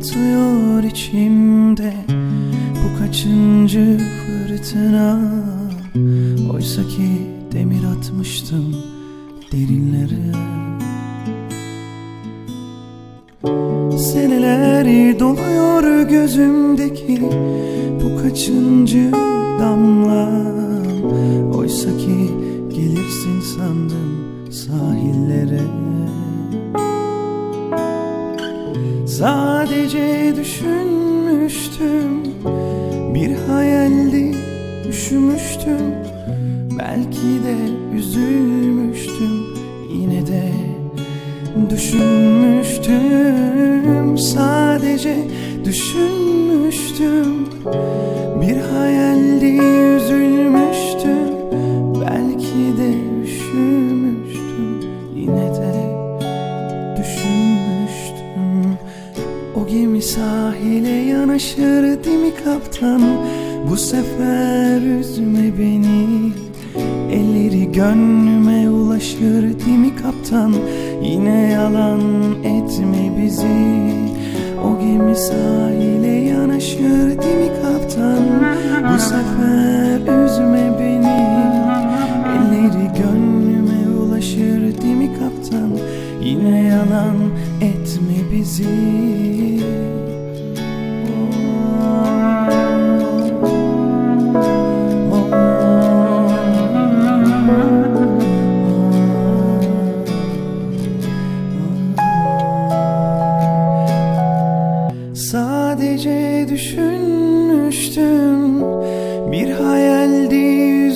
Batıyor içimde. Bu kaçıncı fırtına? Oysa ki demir atmıştım derinlere Seneler doluyor gözümdeki Bu kaçıncı damla? Oysa ki gelirsin sandım sahillere. Sadece düşünmüştüm Bir hayaldi üşümüştüm. Belki de üzülmüştüm Yine de düşünmüştüm Sadece düşünmüştüm. Bir hayaldi üzülmüştüm. Belki de üşümüştüm. Yine de düşünmüştüm. O gemi sahile yanaşır değil mi kaptan? Bu sefer üzme beni. Elleri gönlüme ulaşır değil mi kaptan Yine yalan etme bizi. O gemi sahile yanaşır değil mi kaptan? Bu sefer üzme beni. Elleri gönlüme ulaşır değil mi kaptan? Yine yalan etme bizi Düşünmüştüm Bir hayal